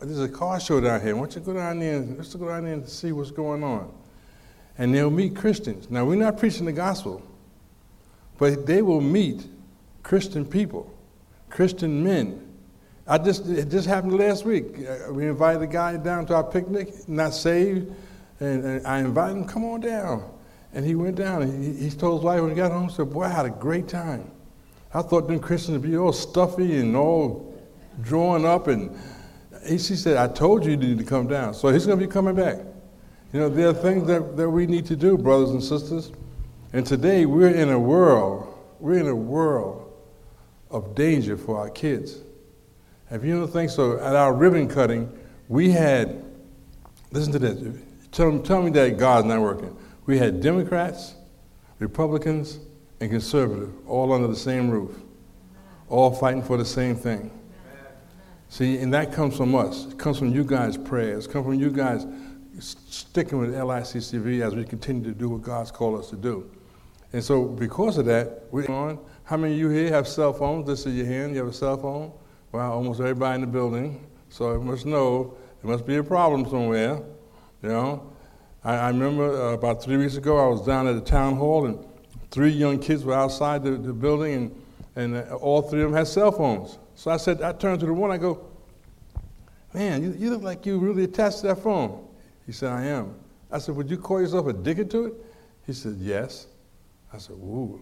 There's a car show down here. Why don't you go down there and let's go down there and see what's going on? And they'll meet Christians. Now, we're not preaching the gospel, but they will meet Christian people, Christian men. I just, it just happened last week. Uh, we invited a guy down to our picnic, not saved, and, and I invited him, come on down. And he went down and he, he told his wife when he got home, he said, Boy, I had a great time. I thought them Christians would be all stuffy and all drawn up. And he, she said, I told you you need to come down. So he's going to be coming back. You know, there are things that, that we need to do, brothers and sisters. And today we're in a world, we're in a world of danger for our kids. If you don't think so? At our ribbon cutting, we had, listen to this, tell, tell me that God's not working. We had Democrats, Republicans, and conservatives all under the same roof, all fighting for the same thing. See, and that comes from us. It comes from you guys' prayers. It comes from you guys sticking with LICCV as we continue to do what God's called us to do. And so, because of that, we're on. How many of you here have cell phones? This is your hand. You have a cell phone? Well, almost everybody in the building. So, you must know there must be a problem somewhere. You know, I, I remember uh, about three weeks ago, I was down at the town hall, and three young kids were outside the, the building, and, and uh, all three of them had cell phones. So I said, I turned to the one, I go, Man, you, you look like you really attached to that phone. He said, I am. I said, Would you call yourself addicted to it? He said, Yes. I said, Ooh.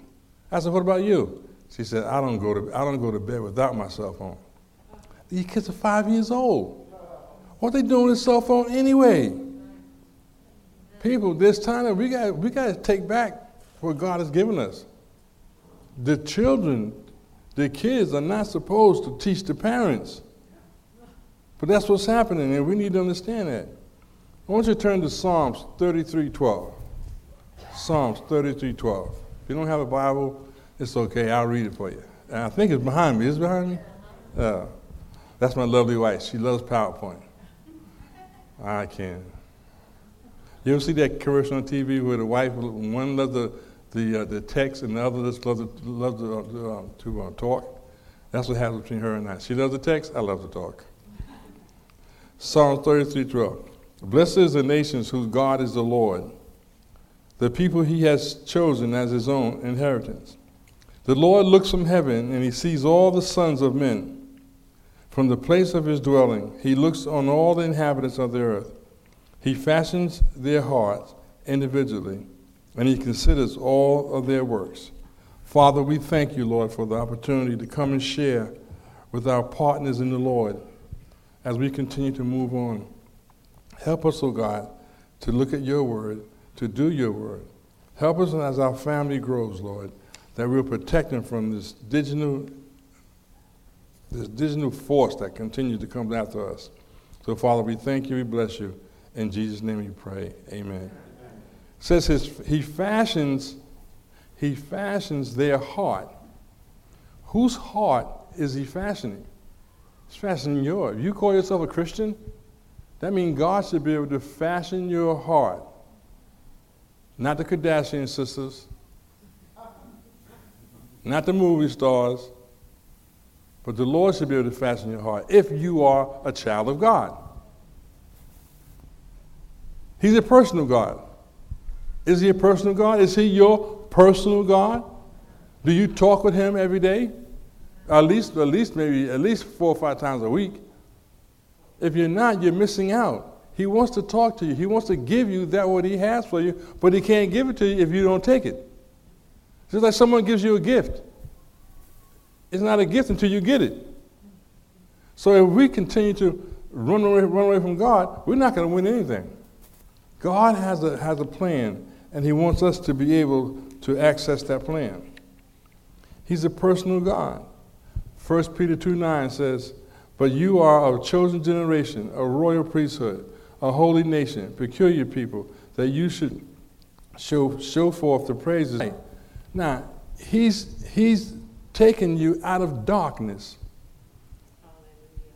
I said, What about you? She said, I don't go to, I don't go to bed without my cell phone. These kids are five years old. What are they doing with a cell phone anyway? People, this time we got we got to take back what God has given us. The children, the kids are not supposed to teach the parents. But that's what's happening, and we need to understand that. I want you to turn to Psalms 33:12. Psalms 33:12. If you don't have a Bible, it's okay. I'll read it for you. And I think it's behind me. Is it behind me? Uh, that's my lovely wife. She loves PowerPoint. I can. You ever see that commercial on TV where the wife, one loves the, the, uh, the text and the other just loves, to, loves to, uh, to uh, talk? That's what happens between her and I. She loves the text, I love to talk. Psalm 33 12. Blessed is the nations whose God is the Lord, the people he has chosen as his own inheritance. The Lord looks from heaven and he sees all the sons of men. From the place of his dwelling, he looks on all the inhabitants of the earth. He fashions their hearts individually, and he considers all of their works. Father, we thank you, Lord, for the opportunity to come and share with our partners in the Lord as we continue to move on. Help us, O oh God, to look at your word, to do your word. Help us as our family grows, Lord, that we'll protect them from this digital, this digital force that continues to come after us. So, Father, we thank you, we bless you. In Jesus' name we pray. Amen. Says his, he fashions, he fashions their heart. Whose heart is he fashioning? It's fashioning yours. You call yourself a Christian? That means God should be able to fashion your heart. Not the Kardashian sisters, not the movie stars, but the Lord should be able to fashion your heart if you are a child of God. He's a personal God. Is he a personal God? Is he your personal God? Do you talk with him every day? At least, at least maybe at least four or five times a week. If you're not, you're missing out. He wants to talk to you. He wants to give you that what he has for you, but he can't give it to you if you don't take it. Just like someone gives you a gift. It's not a gift until you get it. So if we continue to run away, run away from God, we're not going to win anything. God has a, has a plan, and He wants us to be able to access that plan. He's a personal God. 1 Peter 2 9 says, But you are a chosen generation, a royal priesthood, a holy nation, peculiar people, that you should show, show forth the praises. Now, he's, he's taken you out of darkness.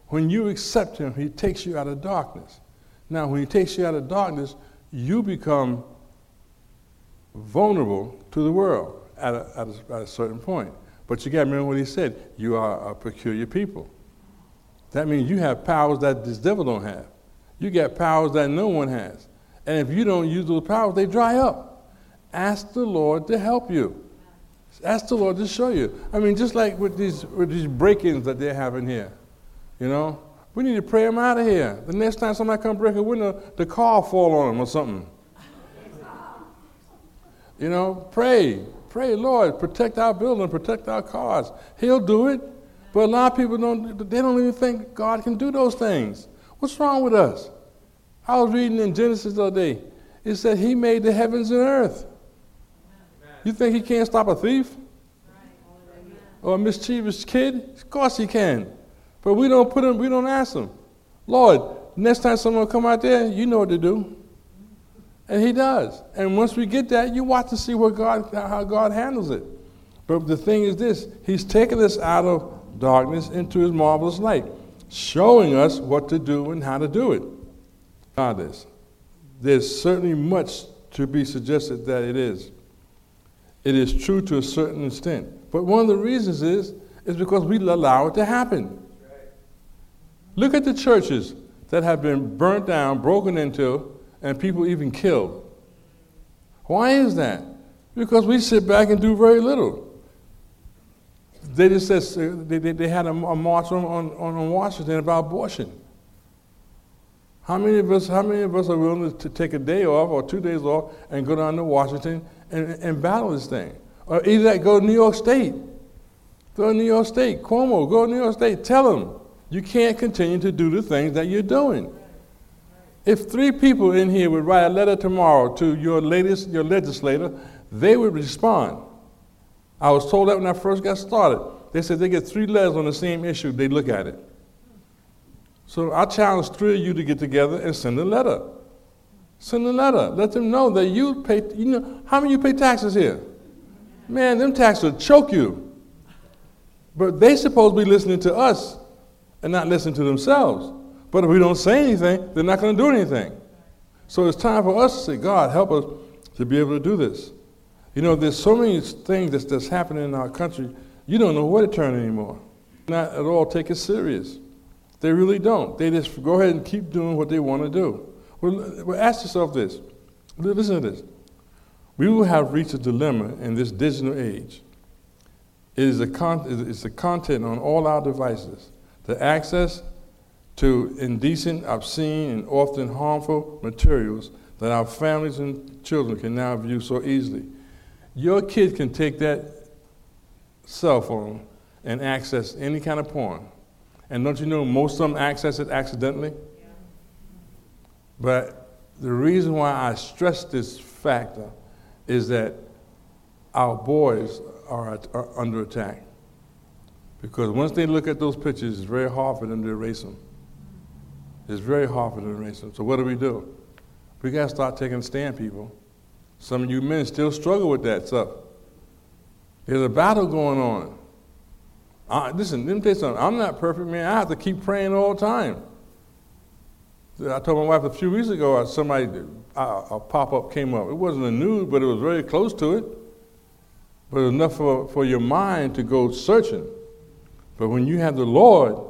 When you accept Him, He takes you out of darkness. Now, when He takes you out of darkness, you become vulnerable to the world at a, at a, at a certain point. But you got to remember what he said you are a peculiar people. That means you have powers that this devil don't have. You got powers that no one has. And if you don't use those powers, they dry up. Ask the Lord to help you. Ask the Lord to show you. I mean, just like with these, with these break-ins that they're having here, you know, we need to pray them out of here. The next time somebody come break a window, the car fall on them or something. You know, pray. Pray, Lord, protect our building, protect our cars. He'll do it. But a lot of people don't, they don't even think God can do those things. What's wrong with us? I was reading in Genesis the other day. It said he made the heavens and earth. You think he can't stop a thief? Or a mischievous kid? Of course he can. But we don't put him, we don't ask him. Lord, next time someone come out there, you know what to do. And he does. And once we get that, you watch to see what God, how God handles it. But the thing is this He's taken us out of darkness into His marvelous light, showing us what to do and how to do it. God is. There's certainly much to be suggested that it is. It is true to a certain extent. But one of the reasons is, is because we allow it to happen. Look at the churches that have been burnt down, broken into, and people even killed. Why is that? Because we sit back and do very little. They just said uh, they, they, had a, a march on, on, on Washington about abortion. How many of us, how many of us are willing to take a day off or two days off and go down to Washington and, and battle this thing? Or either that go to New York State. Go to New York State. Cuomo, go to New York State. Tell them you can't continue to do the things that you're doing. If three people in here would write a letter tomorrow to your latest, your legislator, they would respond. I was told that when I first got started. They said they get three letters on the same issue, they look at it. So I challenge three of you to get together and send a letter. Send a letter. Let them know that you pay, you know, how many you pay taxes here? Man, them taxes will choke you. But they supposed to be listening to us and not listening to themselves. But if we don't say anything, they're not going to do anything. So it's time for us to say, God, help us to be able to do this. You know, there's so many things that's, that's happening in our country, you don't know where to turn anymore. Not at all take it serious. They really don't. They just go ahead and keep doing what they want to do. Well, well ask yourself this. Listen to this. We will have reached a dilemma in this digital age. It is con- it's the content on all our devices, the access to indecent, obscene, and often harmful materials that our families and children can now view so easily. Your kid can take that cell phone and access any kind of porn. And don't you know most of them access it accidentally? But the reason why I stress this factor is that our boys are, are under attack. Because once they look at those pictures, it's very hard for them to erase them. It's very hard for raise them. So what do we do? We got to start taking a stand, people. Some of you men still struggle with that stuff. There's a battle going on. Uh, listen, let me tell you something. I'm not perfect, man. I have to keep praying all the time. I told my wife a few weeks ago, somebody, uh, a pop up came up. It wasn't a news, but it was very close to it. But enough for, for your mind to go searching. But when you have the Lord,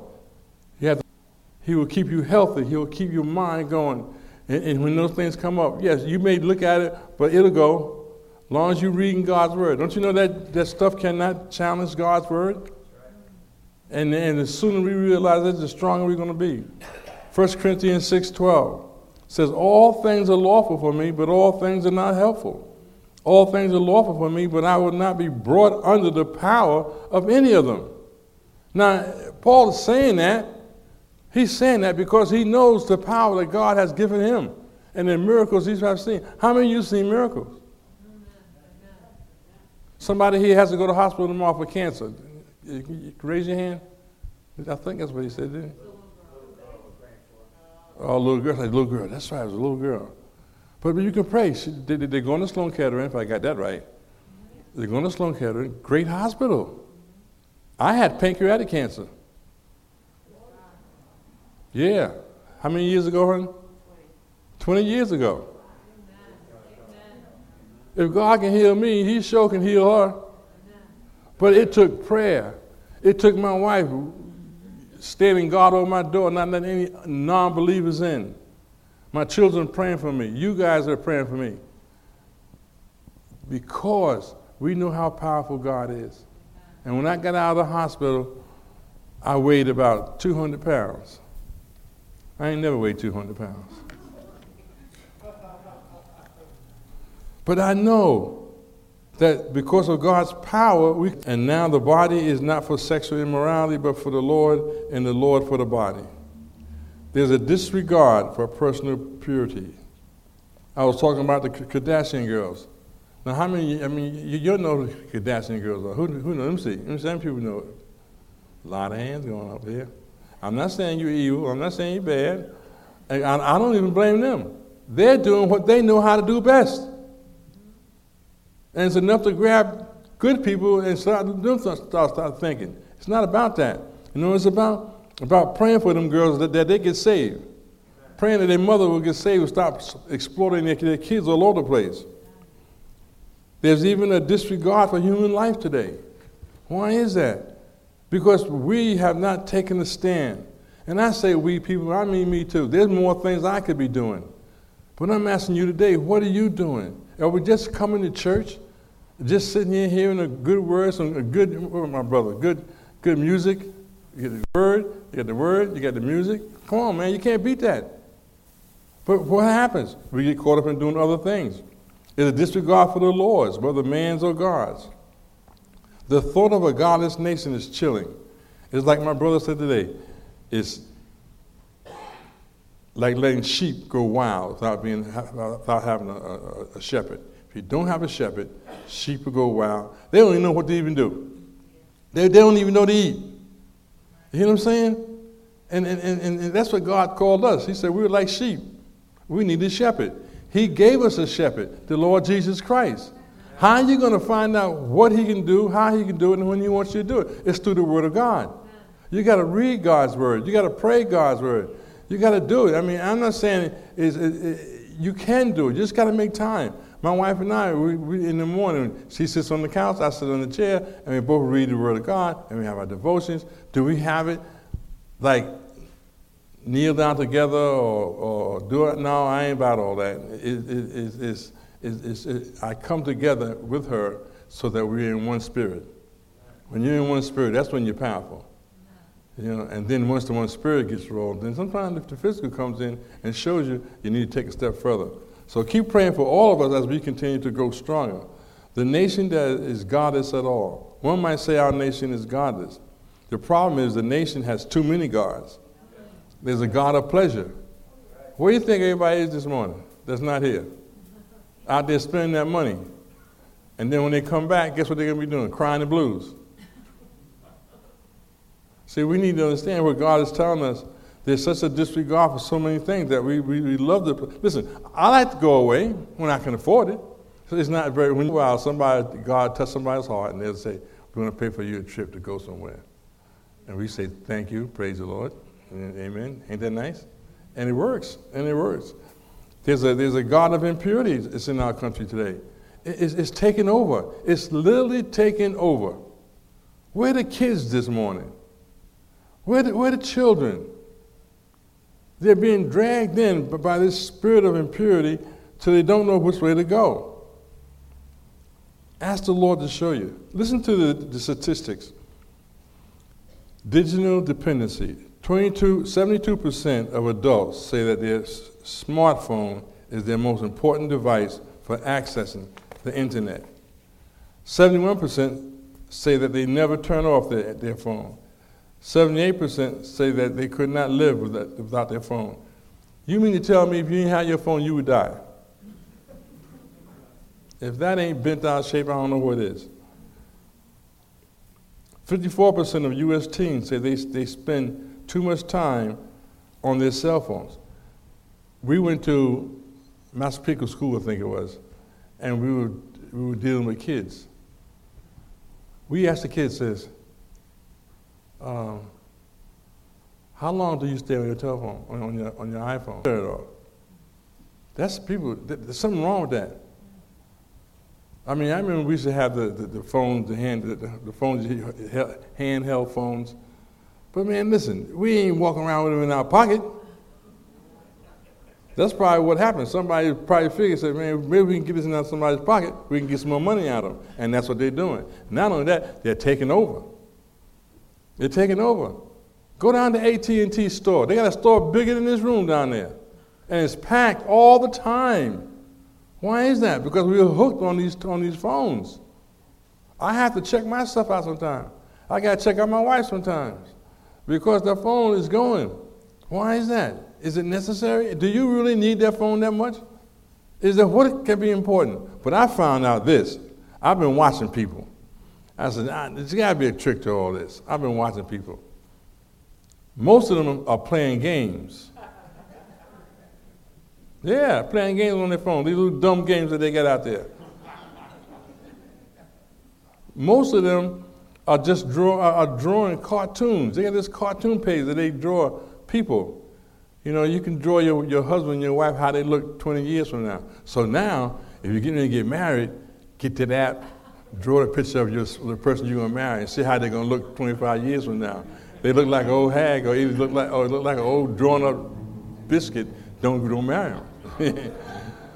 he will keep you healthy. He will keep your mind going. And, and, when those things come up, yes, you may look at it, but it'll go. As long as you're reading God's word. Don't you know that that stuff cannot challenge God's word? And, and the sooner we realize it, the stronger we're going to be. 1 Corinthians 6.12 says, All things are lawful for me, but all things are not helpful. All things are lawful for me, but I will not be brought under the power of any of them. Now, Paul is saying that He's saying that because he knows the power that God has given him and the miracles he's have seen. How many of you seen miracles? Somebody here has to go to hospital tomorrow for cancer. Raise your hand. I think that's what he said, didn't he? Oh, little girl. Like, little girl. That's right, it was a little girl. But, but you can pray. She, they, they're going to Sloan Kettering, if I got that right. They're going to Sloan Kettering. Great hospital. I had pancreatic cancer. Yeah. How many years ago, hon? 20 years ago. If God can heal me, He sure can heal her. But it took prayer. It took my wife standing guard over my door, not letting any non believers in. My children praying for me. You guys are praying for me. Because we know how powerful God is. And when I got out of the hospital, I weighed about 200 pounds. I ain't never weighed 200 pounds. But I know that because of God's power, we, and now the body is not for sexual immorality, but for the Lord, and the Lord for the body. There's a disregard for personal purity. I was talking about the Kardashian girls. Now, how many, I mean, you, you know who Kardashian girls are. Who, who know? Let me see. Let me see. People know it. A lot of hands going up here. I'm not saying you're evil. I'm not saying you're bad. I, I don't even blame them. They're doing what they know how to do best. And it's enough to grab good people and start, start, start thinking. It's not about that. You know, it's about about praying for them girls that, that they get saved. Praying that their mother will get saved and stop exploiting their, their kids all over the place. There's even a disregard for human life today. Why is that? Because we have not taken a stand. And I say we people, I mean me too. There's more things I could be doing. But I'm asking you today, what are you doing? Are we just coming to church, just sitting here hearing a good word, some a good, oh, my brother, good, good music, you get the word, you get the word, you get the music. Come on, man, you can't beat that. But what happens? We get caught up in doing other things. It's a disregard for the laws, whether man's or God's. The thought of a godless nation is chilling. It's like my brother said today. It's like letting sheep go wild without, being, without having a, a, a shepherd. If you don't have a shepherd, sheep will go wild. They don't even know what to even do. They, they don't even know to eat. You hear what I'm saying? And, and, and, and that's what God called us. He said we were like sheep. We need a shepherd. He gave us a shepherd, the Lord Jesus Christ. How are you going to find out what he can do, how he can do it, and when he wants you to do it? It's through the Word of God. You got to read God's Word. You got to pray God's Word. You got to do it. I mean, I'm not saying is you can do it. You just got to make time. My wife and I, we, we, in the morning, she sits on the couch, I sit on the chair, and we both read the Word of God, and we have our devotions. Do we have it like kneel down together or, or do it? No, I ain't about all that. It, it, it's, it's, I come together with her so that we're in one spirit. When you're in one spirit, that's when you're powerful. You know, and then once the one spirit gets rolled, then sometimes if the physical comes in and shows you, you need to take a step further. So keep praying for all of us as we continue to grow stronger. The nation that is godless at all. One might say our nation is godless. The problem is the nation has too many gods. There's a God of pleasure. Where do you think everybody is this morning that's not here? Out there spending that money. And then when they come back, guess what they're going to be doing? Crying the blues. See, we need to understand what God is telling us there's such a disregard for so many things that we, we, we love to. Listen, I like to go away when I can afford it. So it's not very, when somebody, God touch somebody's heart and they'll say, we're going to pay for you a trip to go somewhere. And we say, thank you, praise the Lord, and amen. Ain't that nice? And it works, and it works. There's a, there's a God of impurity that's in our country today. It's, it's taken over. It's literally taken over. Where are the kids this morning? Where are the, where the children? They're being dragged in by this spirit of impurity till they don't know which way to go. Ask the Lord to show you. Listen to the, the statistics. Digital dependency. 22, 72% of adults say that their smartphone is their most important device for accessing the internet. 71% say that they never turn off their, their phone. 78% say that they could not live without their phone. You mean to tell me if you didn't have your phone, you would die? If that ain't bent out shape, I don't know what is. 54% of U.S. teens say they, they spend too much time on their cell phones. We went to Massapequa School, I think it was, and we were, we were dealing with kids. We asked the kids this um, how long do you stay on your telephone, on your, on your iPhone? That's people, there's something wrong with that. I mean, I remember we used to have the, the, the phones, the, hand, the, the phones, handheld phones. But man, listen, we ain't walking around with them in our pocket. That's probably what happened. Somebody probably figured, said, man, maybe we can get this in somebody's pocket. We can get some more money out of them. And that's what they're doing. Not only that, they're taking over. They're taking over. Go down to AT&T store. They got a store bigger than this room down there. And it's packed all the time. Why is that? Because we're hooked on these, on these phones. I have to check myself out sometimes. I got to check out my wife sometimes because the phone is going. Why is that? Is it necessary? Do you really need that phone that much? Is that what can be important? But I found out this. I've been watching people. I said, ah, there's got to be a trick to all this. I've been watching people. Most of them are playing games. Yeah, playing games on their phone. These little dumb games that they got out there. Most of them are just draw, are drawing cartoons. They got this cartoon page that they draw people. You know, you can draw your, your husband, and your wife, how they look 20 years from now. So now, if you're getting to get married, get to that, draw a picture of your, the person you're going to marry, and see how they're going to look 25 years from now. They look like an old hag, or either look like, or look like an old drawn up biscuit. Don't, don't marry them.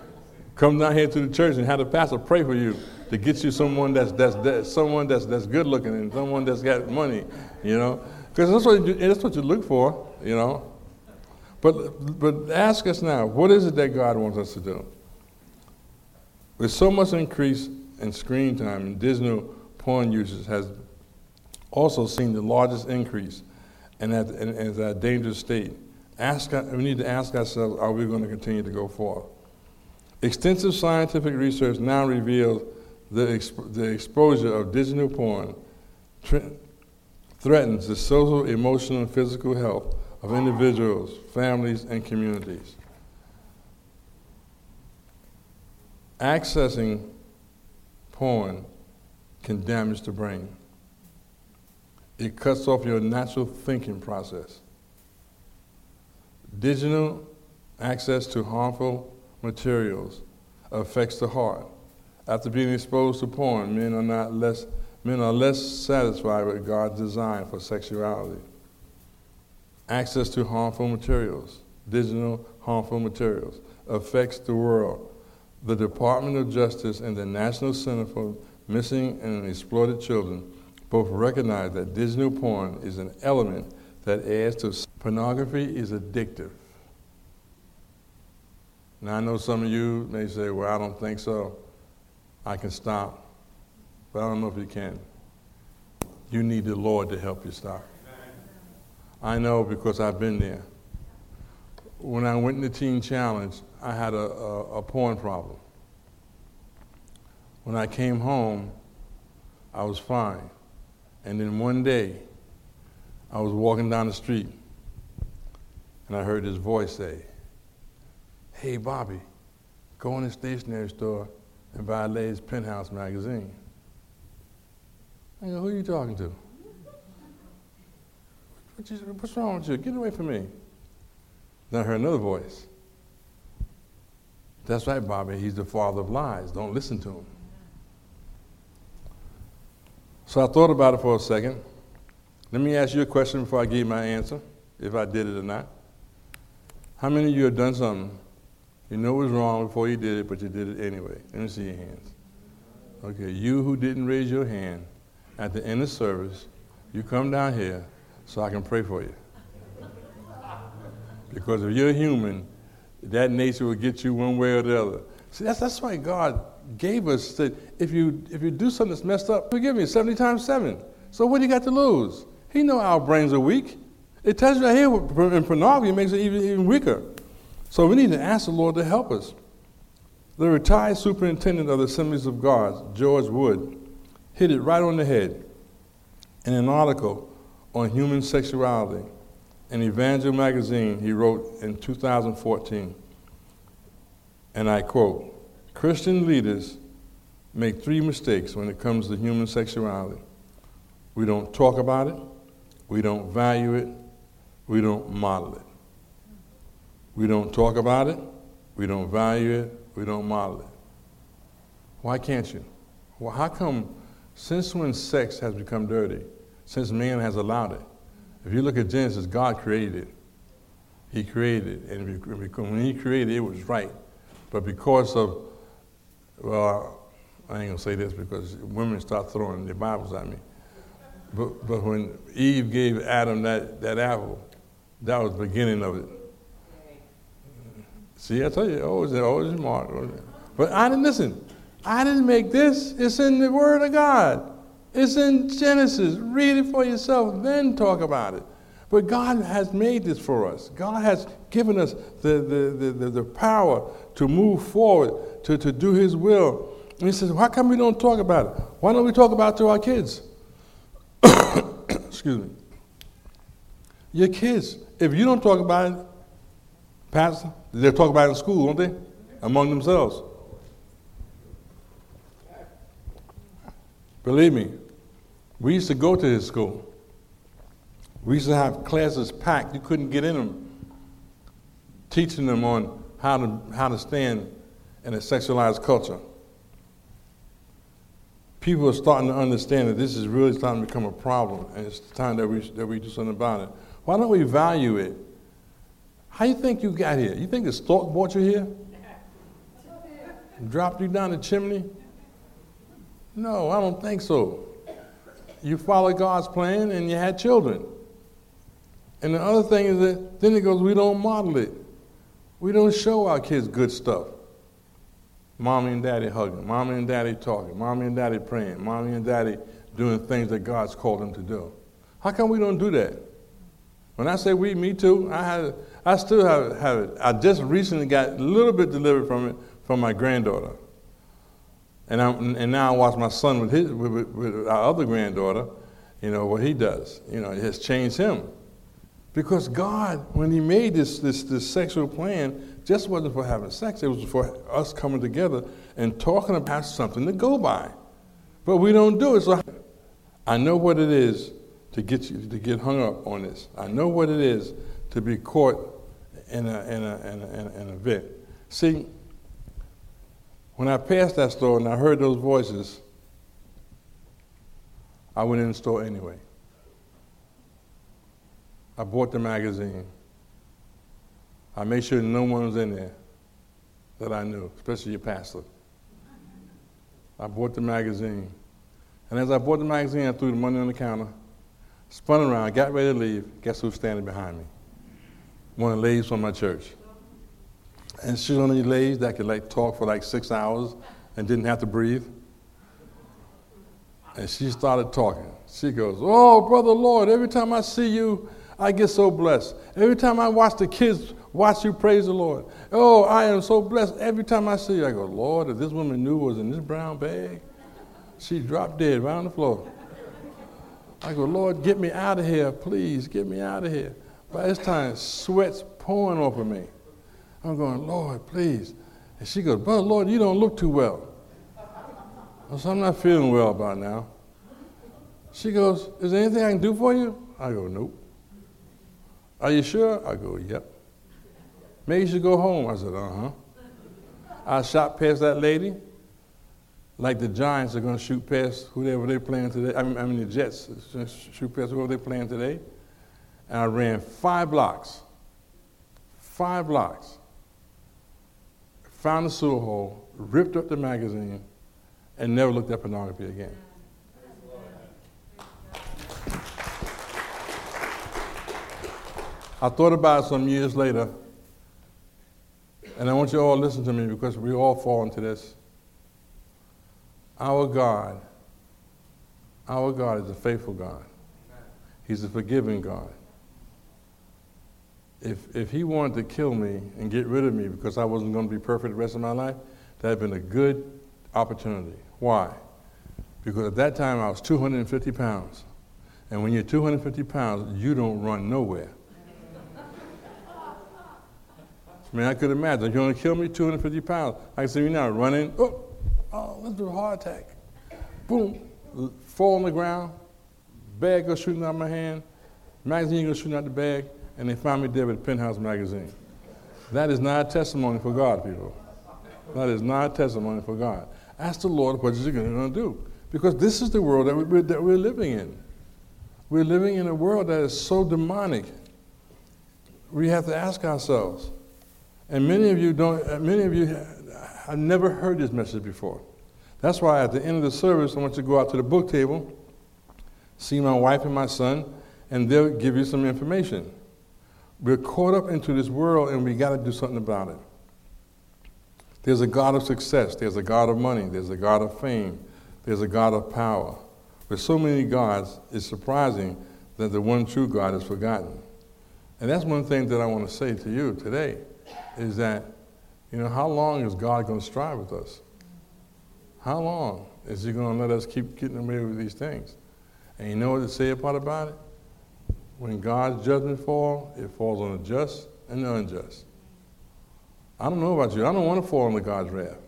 Come down here to the church and have the pastor pray for you to get you someone that's, that's, that's someone that's, that's good looking and someone that's got money, you know. Because that's what, you, that's what you look for, you know. But, but ask us now, what is it that God wants us to do? With so much increase in screen time, and digital porn usage has also seen the largest increase and at, and at a dangerous state. Ask, we need to ask ourselves, are we going to continue to go forth? Extensive scientific research now reveals the, exp- the exposure of digital porn threatens the social, emotional, and physical health of individuals, families, and communities. Accessing porn can damage the brain. It cuts off your natural thinking process. Digital access to harmful materials affects the heart. After being exposed to porn, men are not less men are less satisfied with God's design for sexuality access to harmful materials, digital harmful materials, affects the world. The Department of Justice and the National Center for Missing and Exploited Children both recognize that digital porn is an element that adds to pornography is addictive. Now I know some of you may say, well, I don't think so. I can stop. But I don't know if you can. You need the Lord to help you stop. I know because I've been there. When I went in the Teen Challenge, I had a, a, a porn problem. When I came home, I was fine. And then one day, I was walking down the street, and I heard this voice say, Hey, Bobby, go in the stationery store and buy a Lay's Penthouse magazine. I go, Who are you talking to? What's wrong with you? Get away from me. Then I heard another voice. That's right, Bobby. He's the father of lies. Don't listen to him. So I thought about it for a second. Let me ask you a question before I give my answer, if I did it or not. How many of you have done something you know it was wrong before you did it, but you did it anyway? Let me see your hands. Okay, you who didn't raise your hand at the end of service, you come down here so I can pray for you. Because if you're human, that nature will get you one way or the other. See, that's, that's why God gave us that if you, if you do something that's messed up, forgive me, 70 times 7. So what do you got to lose? He know our brains are weak. It tells you right here in pornography, it makes it even, even weaker. So we need to ask the Lord to help us. The retired superintendent of the Assemblies of God, George Wood, hit it right on the head in an article on human sexuality in Evangel magazine he wrote in 2014. And I quote Christian leaders make three mistakes when it comes to human sexuality we don't talk about it, we don't value it, we don't model it. We don't talk about it, we don't value it, we don't model it. Why can't you? Well, how come since when sex has become dirty, since man has allowed it, If you look at Genesis, God created it. He created it. And when He created it, it was right. But because of, well, I ain't going to say this because women start throwing their Bibles at me. But, but when Eve gave Adam that, that apple, that was the beginning of it. See, I tell you, oh, always, always oh, smart. But I didn't listen. I didn't make this. It's in the Word of God. It's in Genesis. Read it for yourself, then talk about it. But God has made this for us. God has given us the, the, the, the, the power to move forward, to, to do His will. And He says, How come we don't talk about it? Why don't we talk about it to our kids? Excuse me. Your kids, if you don't talk about it, Pastor, they'll talk about it in school, won't they? Among themselves. Believe me, we used to go to his school. We used to have classes packed. You couldn't get in them, teaching them on how to, how to stand in a sexualized culture. People are starting to understand that this is really starting to become a problem, and it's the time that we, that we do something about it. Why don't we value it? How you think you got here? You think the stork brought you here? Dropped you down the chimney? No, I don't think so. You followed God's plan and you had children. And the other thing is that then it goes, we don't model it. We don't show our kids good stuff. Mommy and daddy hugging, mommy and daddy talking, mommy and daddy praying, mommy and daddy doing things that God's called them to do. How come we don't do that? When I say we, me too, I I still have, have it. I just recently got a little bit delivered from it from my granddaughter. And, I'm, and now I watch my son with, his, with, with our other granddaughter, you know, what he does. You know, it has changed him. Because God, when He made this, this, this sexual plan, just wasn't for having sex, it was for us coming together and talking about something to go by. But we don't do it. So I know what it is to get you to get hung up on this. I know what it is to be caught in a, in a, in a, in a, in a bit. See, when I passed that store and I heard those voices, I went in the store anyway. I bought the magazine. I made sure no one was in there that I knew, especially your pastor. I bought the magazine. And as I bought the magazine, I threw the money on the counter, spun around, got ready to leave. Guess who's standing behind me? One of the ladies from my church. And she's one of these ladies that could like talk for like six hours and didn't have to breathe. And she started talking. She goes, Oh, Brother Lord, every time I see you, I get so blessed. Every time I watch the kids watch you praise the Lord. Oh, I am so blessed. Every time I see you, I go, Lord, if this woman knew what was in this brown bag, she dropped dead right on the floor. I go, Lord, get me out of here, please, get me out of here. By this time, sweat's pouring over me. I'm going, Lord, please. And she goes, Brother Lord, you don't look too well. I said, I'm not feeling well by now. She goes, Is there anything I can do for you? I go, Nope. Are you sure? I go, Yep. Maybe you should go home. I said, Uh huh. I shot past that lady like the Giants are going to shoot past whoever they're playing today. I mean, I mean the Jets shoot past whoever they're playing today. And I ran five blocks. Five blocks found the sewer hole, ripped up the magazine, and never looked at pornography again. I thought about it some years later, and I want you all to listen to me because we all fall into this. Our God, our God is a faithful God. He's a forgiving God if, if he wanted to kill me and get rid of me because I wasn't going to be perfect the rest of my life, that had been a good opportunity. Why? Because at that time I was 250 pounds. And when you're 250 pounds, you don't run nowhere. I mean, I could imagine. If you want to kill me, 250 pounds. I can see you now running. Oh, oh, let's do a heart attack. Boom. Fall on the ground. Bag goes shooting out of my hand. Magazine goes shooting out the bag and they found me dead with Penthouse magazine. That is not a testimony for God, people. That is not a testimony for God. Ask the Lord what He going to do, because this is the world that, we, that we're living in. We're living in a world that is so demonic. We have to ask ourselves. And many of you don't, uh, many of you have never heard this message before. That's why at the end of the service, I want you to go out to the book table, see my wife and my son, and they'll give you some information. We're caught up into this world and we got to do something about it. There's a God of success, there's a God of money, there's a God of fame, there's a God of power. With so many gods, it's surprising that the one true God is forgotten. And that's one thing that I want to say to you today is that, you know, how long is God going to strive with us? How long is He going to let us keep getting away with these things? And you know what the sad part about it? When God's judgment falls, it falls on the just and the unjust. I don't know about you. I don't want to fall under God's wrath.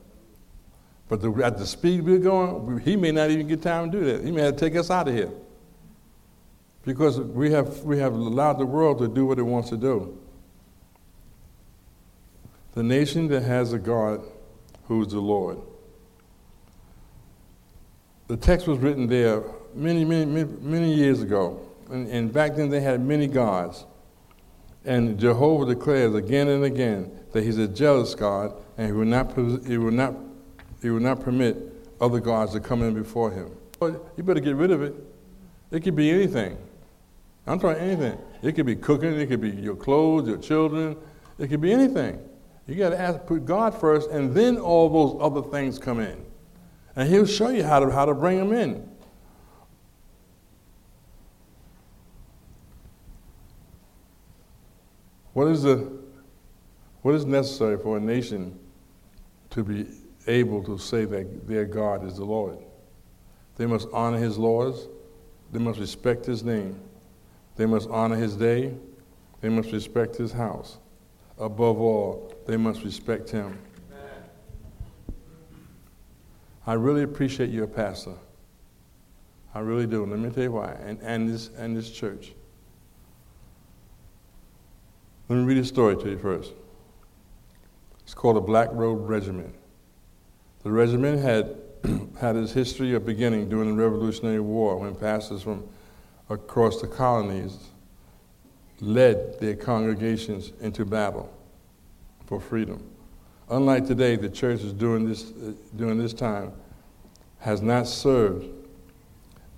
But the, at the speed we're going, he may not even get time to do that. He may have to take us out of here. Because we have, we have allowed the world to do what it wants to do. The nation that has a God who's the Lord. The text was written there many, many, many, many years ago. And, and back then they had many gods. And Jehovah declares again and again that he's a jealous God and he will not, he will not, he will not permit other gods to come in before him. But you better get rid of it. It could be anything. I'm talking anything. It could be cooking, it could be your clothes, your children, it could be anything. You got to ask, put God first, and then all those other things come in. And He'll show you how to, how to bring them in. What is, the, what is necessary for a nation to be able to say that their God is the Lord? They must honor his laws, they must respect his name, they must honor his day, they must respect his house. Above all, they must respect him. I really appreciate your pastor. I really do. Let me tell you why. And, and, this, and this church. Let me read a story to you first. It's called the Black Robe Regiment. The regiment had had its history of beginning during the Revolutionary War when pastors from across the colonies led their congregations into battle for freedom. Unlike today, the church is during this, uh, during this time has not served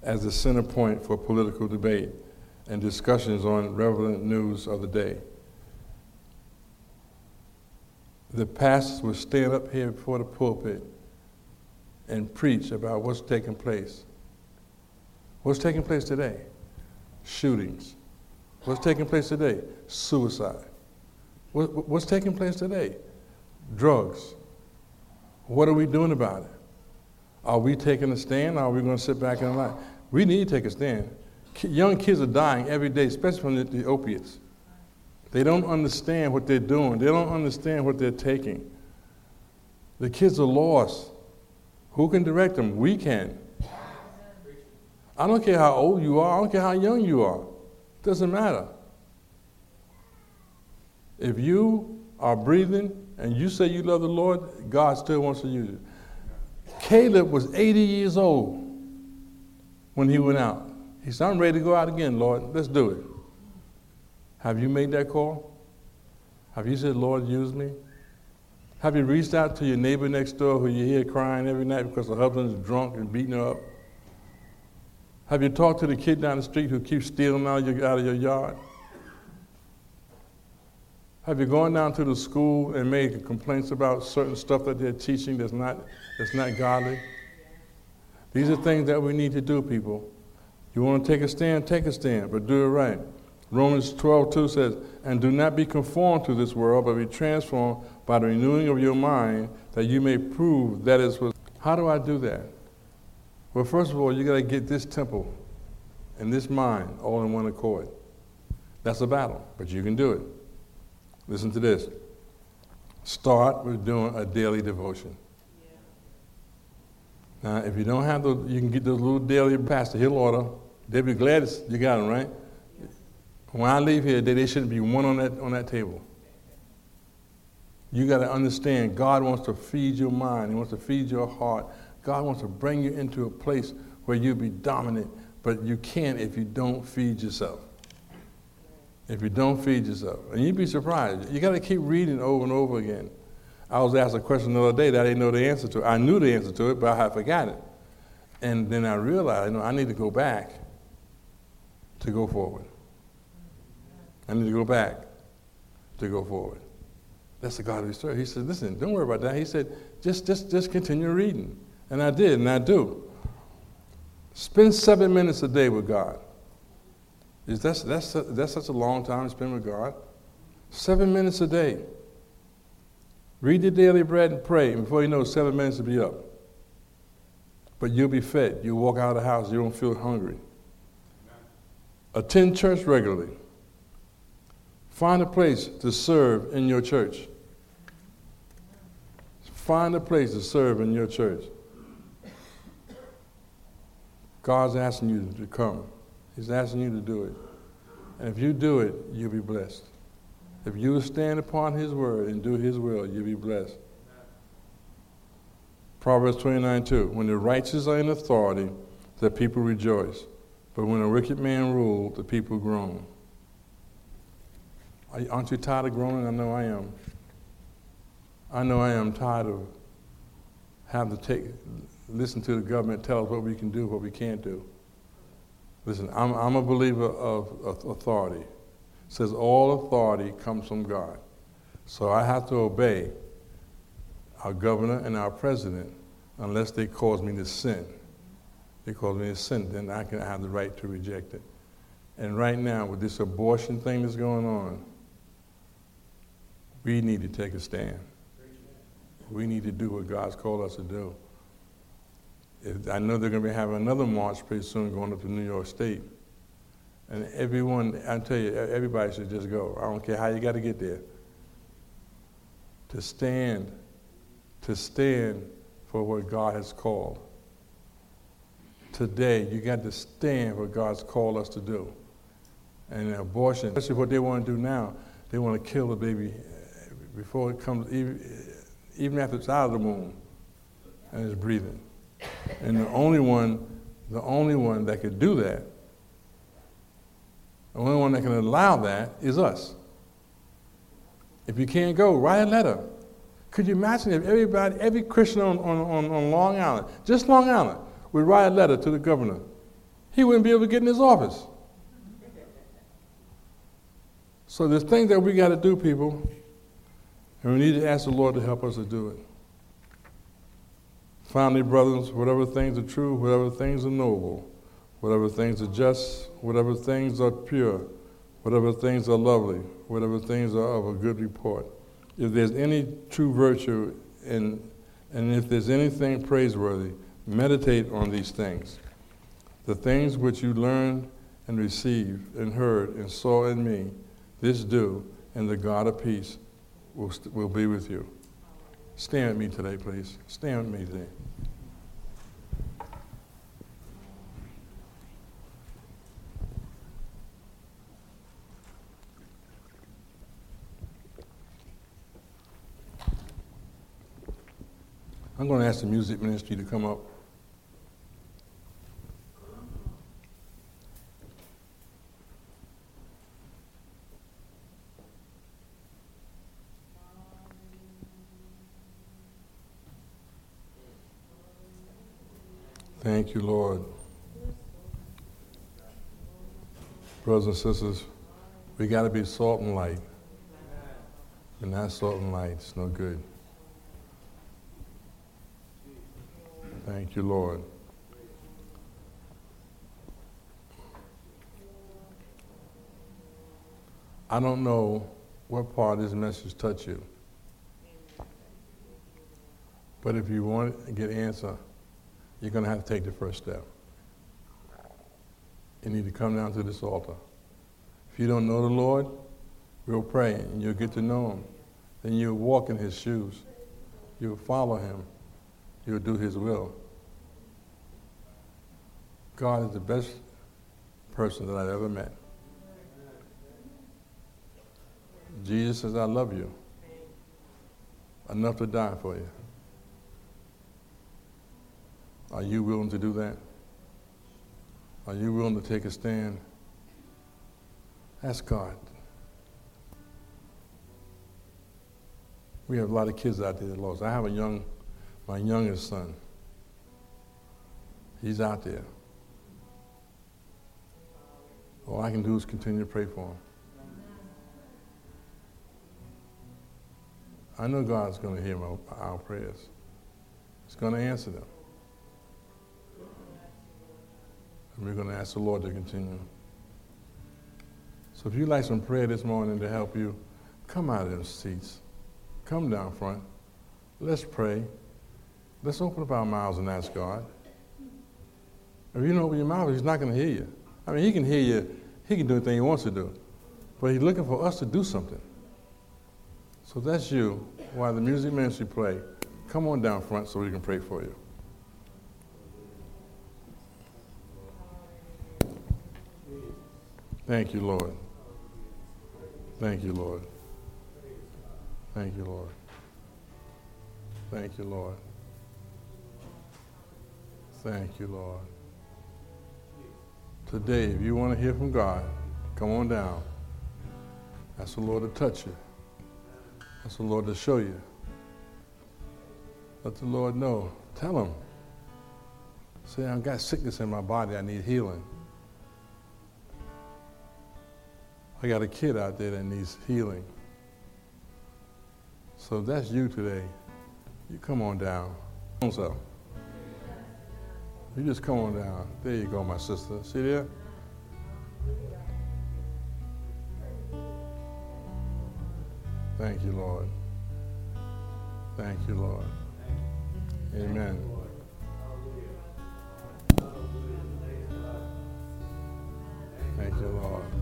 as the center point for political debate and discussions on relevant news of the day the pastors would stand up here before the pulpit and preach about what's taking place. What's taking place today? Shootings. What's taking place today? Suicide. What, what's taking place today? Drugs. What are we doing about it? Are we taking a stand or are we going to sit back and lie? We need to take a stand. Young kids are dying every day, especially from the, the opiates. They don't understand what they're doing, they don't understand what they're taking. The kids are lost. Who can direct them? We can. I don't care how old you are, I don't care how young you are. It doesn't matter. If you are breathing and you say you love the Lord, God still wants to use you. Caleb was 80 years old when he went out. He said, I'm ready to go out again, Lord. Let's do it. Have you made that call? Have you said, Lord, use me? Have you reached out to your neighbor next door who you hear crying every night because the husband is drunk and beating her up? Have you talked to the kid down the street who keeps stealing out of your, out of your yard? Have you gone down to the school and made complaints about certain stuff that they're teaching that's not, that's not godly? These are things that we need to do, people. You want to take a stand, take a stand, but do it right. Romans 12, 2 says, And do not be conformed to this world, but be transformed by the renewing of your mind, that you may prove that is what. How do I do that? Well, first of all, you got to get this temple and this mind all in one accord. That's a battle, but you can do it. Listen to this. Start with doing a daily devotion. Yeah. Now, if you don't have those, you can get those little daily pastor hill order. They'll be glad you got them, right? When I leave here, there shouldn't be one on that, on that table. You got to understand God wants to feed your mind, He wants to feed your heart. God wants to bring you into a place where you'll be dominant, but you can't if you don't feed yourself. If you don't feed yourself. And you'd be surprised. You got to keep reading over and over again. I was asked a question the other day that I didn't know the answer to. I knew the answer to it, but I had forgotten it. And then I realized, you know, I need to go back to go forward. I need to go back to go forward. That's the God we serve. He said, listen, don't worry about that. He said, just, just, just continue reading. And I did, and I do. Spend seven minutes a day with God. Is that, that's, that's such a long time to spend with God? Seven minutes a day. Read your daily bread and pray. And before you know, seven minutes will be up. But you'll be fed. You walk out of the house, you don't feel hungry. Attend church regularly. Find a place to serve in your church. Find a place to serve in your church. God's asking you to come. He's asking you to do it. And if you do it, you'll be blessed. If you stand upon His word and do His will, you'll be blessed. Proverbs 29 2. When the righteous are in authority, the people rejoice. But when a wicked man rules, the people groan. Aren't you tired of groaning? I know I am. I know I am tired of having to take, listen to the government tell us what we can do, what we can't do. Listen, I'm, I'm a believer of, authority. It says all authority comes from God. So I have to obey our governor and our president unless they cause me to sin. They cause me to sin, then I can have the right to reject it. And right now, with this abortion thing that's going on, we need to take a stand. We need to do what God's called us to do. I know they're going to be having another march pretty soon going up to New York State. And everyone, I tell you, everybody should just go. I don't care how you got to get there. To stand, to stand for what God has called. Today, you got to stand for what God's called us to do. And abortion, especially what they want to do now, they want to kill the baby before it comes, even, after it's out of the womb and it's breathing. And the only one, the only one that could do that, the only one that can allow that is us. If you can't go, write a letter. Could you imagine if everybody, every Christian on, on, on, Long Island, just Long Island, would write a letter to the governor? He wouldn't be able to get in his office. So there's things that we got to do, people. And we need to ask the Lord to help us to do it. Finally, brothers, whatever things are true, whatever things are noble, whatever things are just, whatever things are pure, whatever things are lovely, whatever things are of a good report, if there's any true virtue in, and if there's anything praiseworthy, meditate on these things. The things which you learned and received and heard and saw in me, this do, and the God of peace will, will be with you. Stand with me today, please. Stand with me today. I'm going to ask the music ministry to come up. Thank you, Lord. Brothers and sisters, we got to be salt and light. And that salt and light, it's no good. Thank you, Lord. I don't know what part of this message touched you. But if you want to get an answer, you're going to have to take the first step. You need to come down to this altar. If you don't know the Lord, we'll pray and you'll get to know him. Then you'll walk in his shoes. You'll follow him. You'll do his will. God is the best person that I've ever met. Jesus says, I love you enough to die for you. Are you willing to do that? Are you willing to take a stand? Ask God. We have a lot of kids out there that lost. I have a young, my youngest son. He's out there. All I can do is continue to pray for him. I know God's going to hear my, our prayers. He's going to answer them. And we're going to ask the Lord to continue. So if you'd like some prayer this morning to help you, come out of those seats. Come down front. Let's pray. Let's open up our mouths and ask God. If you don't open your mouth, He's not going to hear you. I mean, He can hear you. He can do anything He wants to do. But He's looking for us to do something. So that's you. While the music ministry play, come on down front so we can pray for you. Thank you, Lord. Thank you, Lord. Thank you, Lord. Thank you, Lord. Thank you, Lord. Today, if you want to hear from God, come on down. Ask the Lord to touch you. Ask the Lord to show you. Let the Lord know. Tell him. Say, I've got sickness in my body. I need healing. I got a kid out there that needs healing. So if that's you today, you come on down. So you just come on down. There you go, my sister. See there? Thank you, Lord. Thank you, Lord. Amen. Thank you, Lord.